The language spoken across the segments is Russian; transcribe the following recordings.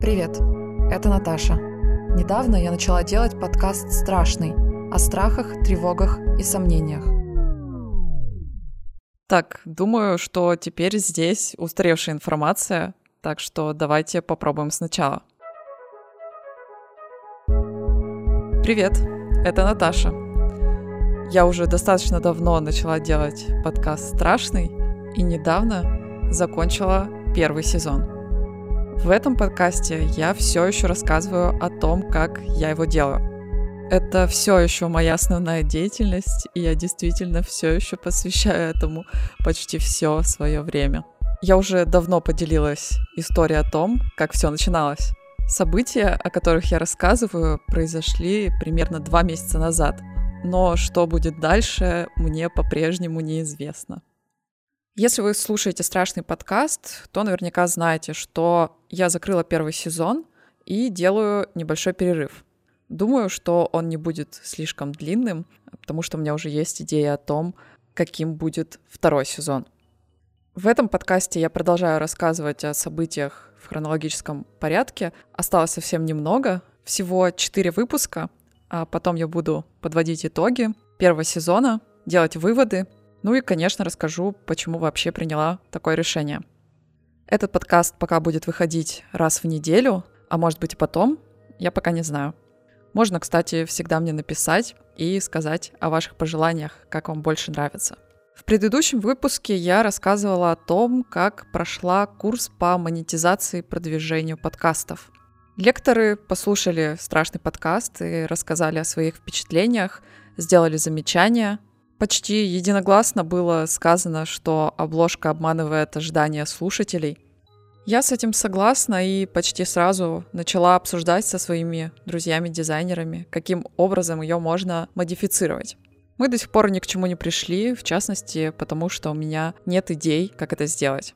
Привет, это Наташа. Недавно я начала делать подкаст «Страшный» о страхах, тревогах и сомнениях. Так, думаю, что теперь здесь устаревшая информация, так что давайте попробуем сначала. Привет, это Наташа. Я уже достаточно давно начала делать подкаст «Страшный» и недавно закончила первый сезон. В этом подкасте я все еще рассказываю о том, как я его делаю. Это все еще моя основная деятельность, и я действительно все еще посвящаю этому почти все свое время. Я уже давно поделилась историей о том, как все начиналось. События, о которых я рассказываю, произошли примерно два месяца назад, но что будет дальше, мне по-прежнему неизвестно. Если вы слушаете страшный подкаст, то наверняка знаете, что я закрыла первый сезон и делаю небольшой перерыв. Думаю, что он не будет слишком длинным, потому что у меня уже есть идея о том, каким будет второй сезон. В этом подкасте я продолжаю рассказывать о событиях в хронологическом порядке. Осталось совсем немного, всего четыре выпуска, а потом я буду подводить итоги первого сезона, делать выводы, ну и, конечно, расскажу, почему вообще приняла такое решение. Этот подкаст пока будет выходить раз в неделю, а может быть и потом, я пока не знаю. Можно, кстати, всегда мне написать и сказать о ваших пожеланиях, как вам больше нравится. В предыдущем выпуске я рассказывала о том, как прошла курс по монетизации и продвижению подкастов. Лекторы послушали страшный подкаст и рассказали о своих впечатлениях, сделали замечания. Почти единогласно было сказано, что обложка обманывает ожидания слушателей. Я с этим согласна и почти сразу начала обсуждать со своими друзьями-дизайнерами, каким образом ее можно модифицировать. Мы до сих пор ни к чему не пришли, в частности, потому что у меня нет идей, как это сделать.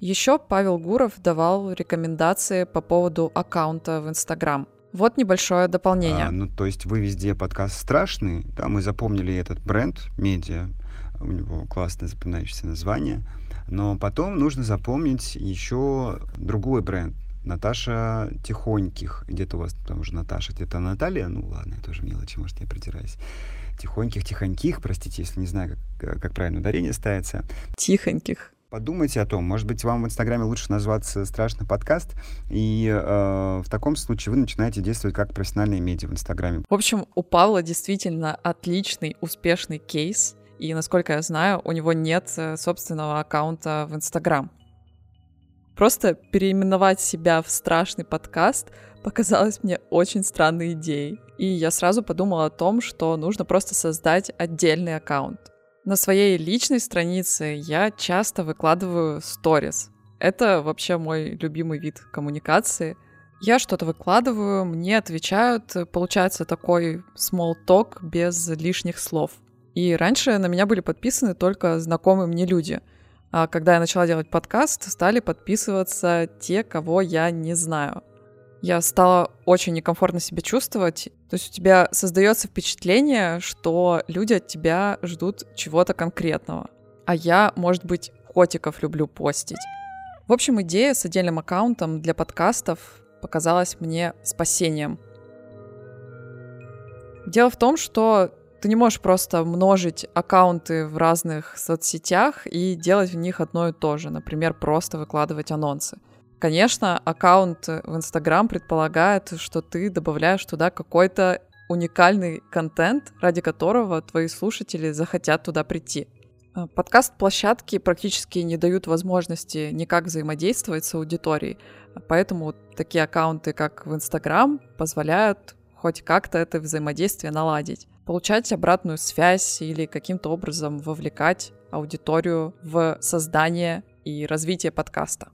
Еще Павел Гуров давал рекомендации по поводу аккаунта в Инстаграм. Вот небольшое дополнение. А, ну, то есть вы везде подкаст страшный, да, мы запомнили этот бренд, медиа, у него классное запоминающееся название, но потом нужно запомнить еще другой бренд, Наташа Тихоньких. Где-то у вас там уже Наташа, где-то Наталья. Ну ладно, я тоже мелочи, может, я придираюсь. Тихоньких, Тихоньких, простите, если не знаю, как, как правильно ударение ставится. Тихоньких. Подумайте о том, может быть, вам в Инстаграме лучше назваться «Страшный подкаст», и э, в таком случае вы начинаете действовать как профессиональные медиа в Инстаграме. В общем, у Павла действительно отличный, успешный кейс, и, насколько я знаю, у него нет э, собственного аккаунта в Инстаграм. Просто переименовать себя в «Страшный подкаст» показалось мне очень странной идеей. И я сразу подумала о том, что нужно просто создать отдельный аккаунт. На своей личной странице я часто выкладываю сторис. Это вообще мой любимый вид коммуникации. Я что-то выкладываю, мне отвечают, получается такой small talk без лишних слов. И раньше на меня были подписаны только знакомые мне люди. А когда я начала делать подкаст, стали подписываться те, кого я не знаю я стала очень некомфортно себя чувствовать. То есть у тебя создается впечатление, что люди от тебя ждут чего-то конкретного. А я, может быть, котиков люблю постить. В общем, идея с отдельным аккаунтом для подкастов показалась мне спасением. Дело в том, что ты не можешь просто множить аккаунты в разных соцсетях и делать в них одно и то же, например, просто выкладывать анонсы. Конечно, аккаунт в Инстаграм предполагает, что ты добавляешь туда какой-то уникальный контент, ради которого твои слушатели захотят туда прийти. Э, подкаст-площадки практически не дают возможности никак взаимодействовать с аудиторией, поэтому такие аккаунты, как в Инстаграм, позволяют хоть как-то это взаимодействие наладить. Получать обратную связь или каким-то образом вовлекать аудиторию в создание и развитие подкаста.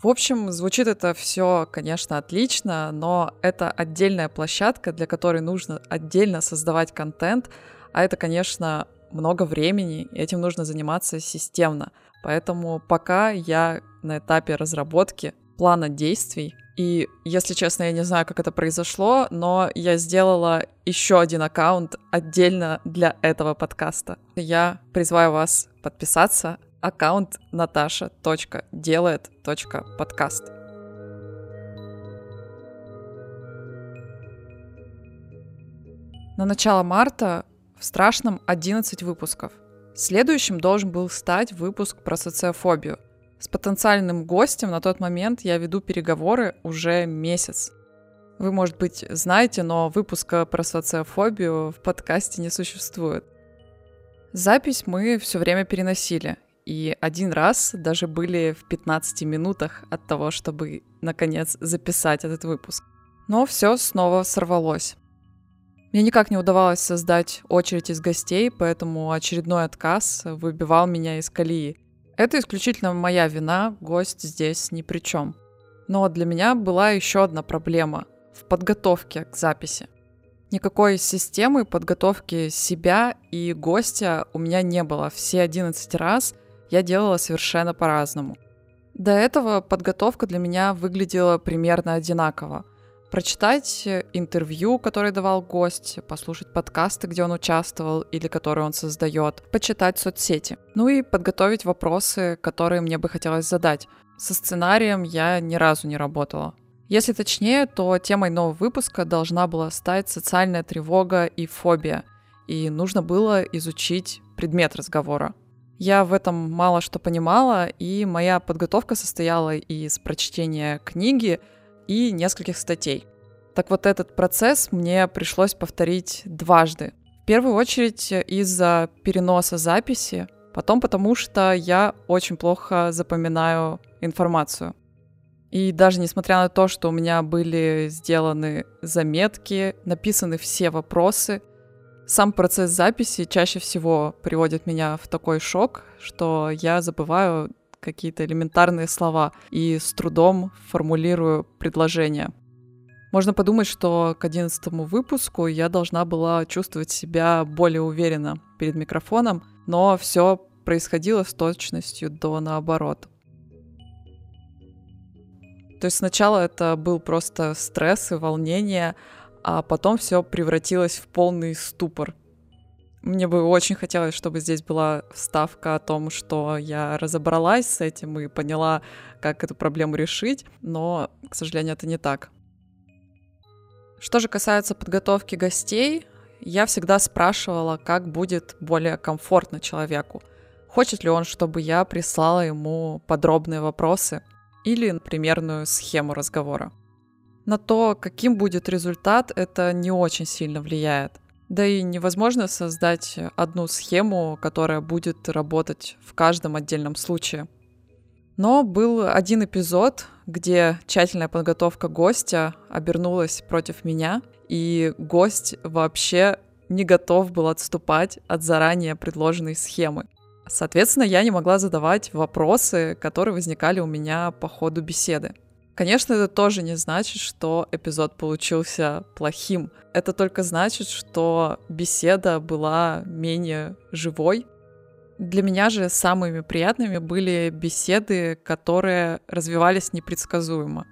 В общем, звучит это все, конечно, отлично, но это отдельная площадка, для которой нужно отдельно создавать контент, а это, конечно, много времени, и этим нужно заниматься системно. Поэтому пока я на этапе разработки плана действий, и, если честно, я не знаю, как это произошло, но я сделала еще один аккаунт отдельно для этого подкаста. Я призываю вас подписаться аккаунт natasha.делает.подкаст. На начало марта в страшном 11 выпусков. Следующим должен был стать выпуск про социофобию. С потенциальным гостем на тот момент я веду переговоры уже месяц. Вы, может быть, знаете, но выпуска про социофобию в подкасте не существует. Запись мы все время переносили, и один раз даже были в 15 минутах от того, чтобы наконец записать этот выпуск. Но все снова сорвалось. Мне никак не удавалось создать очередь из гостей, поэтому очередной отказ выбивал меня из колеи. Это исключительно моя вина, гость здесь ни при чем. Но для меня была еще одна проблема в подготовке к записи. Никакой системы подготовки себя и гостя у меня не было. Все 11 раз я делала совершенно по-разному. До этого подготовка для меня выглядела примерно одинаково – прочитать интервью, которое давал гость, послушать подкасты, где он участвовал или которые он создает, почитать соцсети. Ну и подготовить вопросы, которые мне бы хотелось задать. Со сценарием я ни разу не работала. Если точнее, то темой нового выпуска должна была стать социальная тревога и фобия, и нужно было изучить предмет разговора. Я в этом мало что понимала, и моя подготовка состояла из прочтения книги, и нескольких статей. Так вот этот процесс мне пришлось повторить дважды. В первую очередь из-за переноса записи, потом потому что я очень плохо запоминаю информацию. И даже несмотря на то, что у меня были сделаны заметки, написаны все вопросы, сам процесс записи чаще всего приводит меня в такой шок, что я забываю какие-то элементарные слова и с трудом формулирую предложения. Можно подумать, что к одиннадцатому выпуску я должна была чувствовать себя более уверенно перед микрофоном, но все происходило с точностью до наоборот. То есть сначала это был просто стресс и волнение, а потом все превратилось в полный ступор. Мне бы очень хотелось, чтобы здесь была вставка о том, что я разобралась с этим и поняла, как эту проблему решить, но, к сожалению, это не так. Что же касается подготовки гостей, я всегда спрашивала, как будет более комфортно человеку. Хочет ли он, чтобы я прислала ему подробные вопросы или примерную схему разговора. На то, каким будет результат, это не очень сильно влияет – да и невозможно создать одну схему, которая будет работать в каждом отдельном случае. Но был один эпизод, где тщательная подготовка гостя обернулась против меня, и гость вообще не готов был отступать от заранее предложенной схемы. Соответственно, я не могла задавать вопросы, которые возникали у меня по ходу беседы. Конечно, это тоже не значит, что эпизод получился плохим. Это только значит, что беседа была менее живой. Для меня же самыми приятными были беседы, которые развивались непредсказуемо.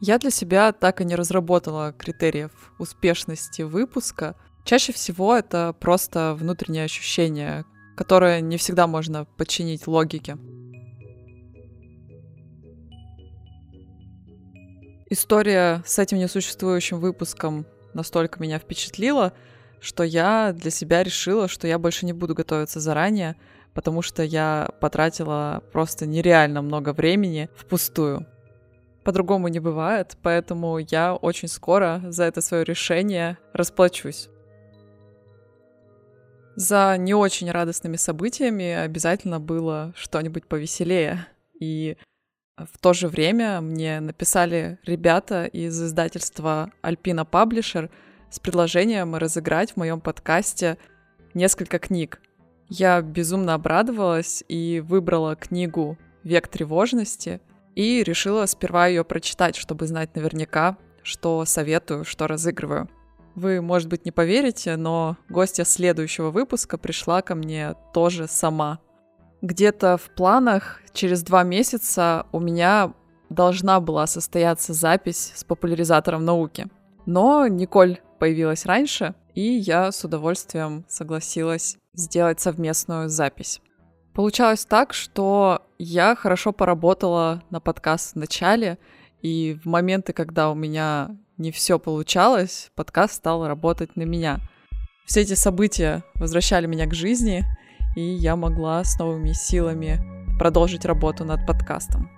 Я для себя так и не разработала критериев успешности выпуска. Чаще всего это просто внутреннее ощущение, которое не всегда можно подчинить логике. История с этим несуществующим выпуском настолько меня впечатлила, что я для себя решила, что я больше не буду готовиться заранее, потому что я потратила просто нереально много времени впустую. По-другому не бывает, поэтому я очень скоро за это свое решение расплачусь. За не очень радостными событиями обязательно было что-нибудь повеселее. И в то же время мне написали ребята из издательства Alpina Publisher с предложением разыграть в моем подкасте несколько книг. Я безумно обрадовалась и выбрала книгу «Век тревожности» и решила сперва ее прочитать, чтобы знать наверняка, что советую, что разыгрываю. Вы, может быть, не поверите, но гостья следующего выпуска пришла ко мне тоже сама где-то в планах через два месяца у меня должна была состояться запись с популяризатором науки. Но Николь появилась раньше, и я с удовольствием согласилась сделать совместную запись. Получалось так, что я хорошо поработала на подкаст в начале, и в моменты, когда у меня не все получалось, подкаст стал работать на меня. Все эти события возвращали меня к жизни — и я могла с новыми силами продолжить работу над подкастом.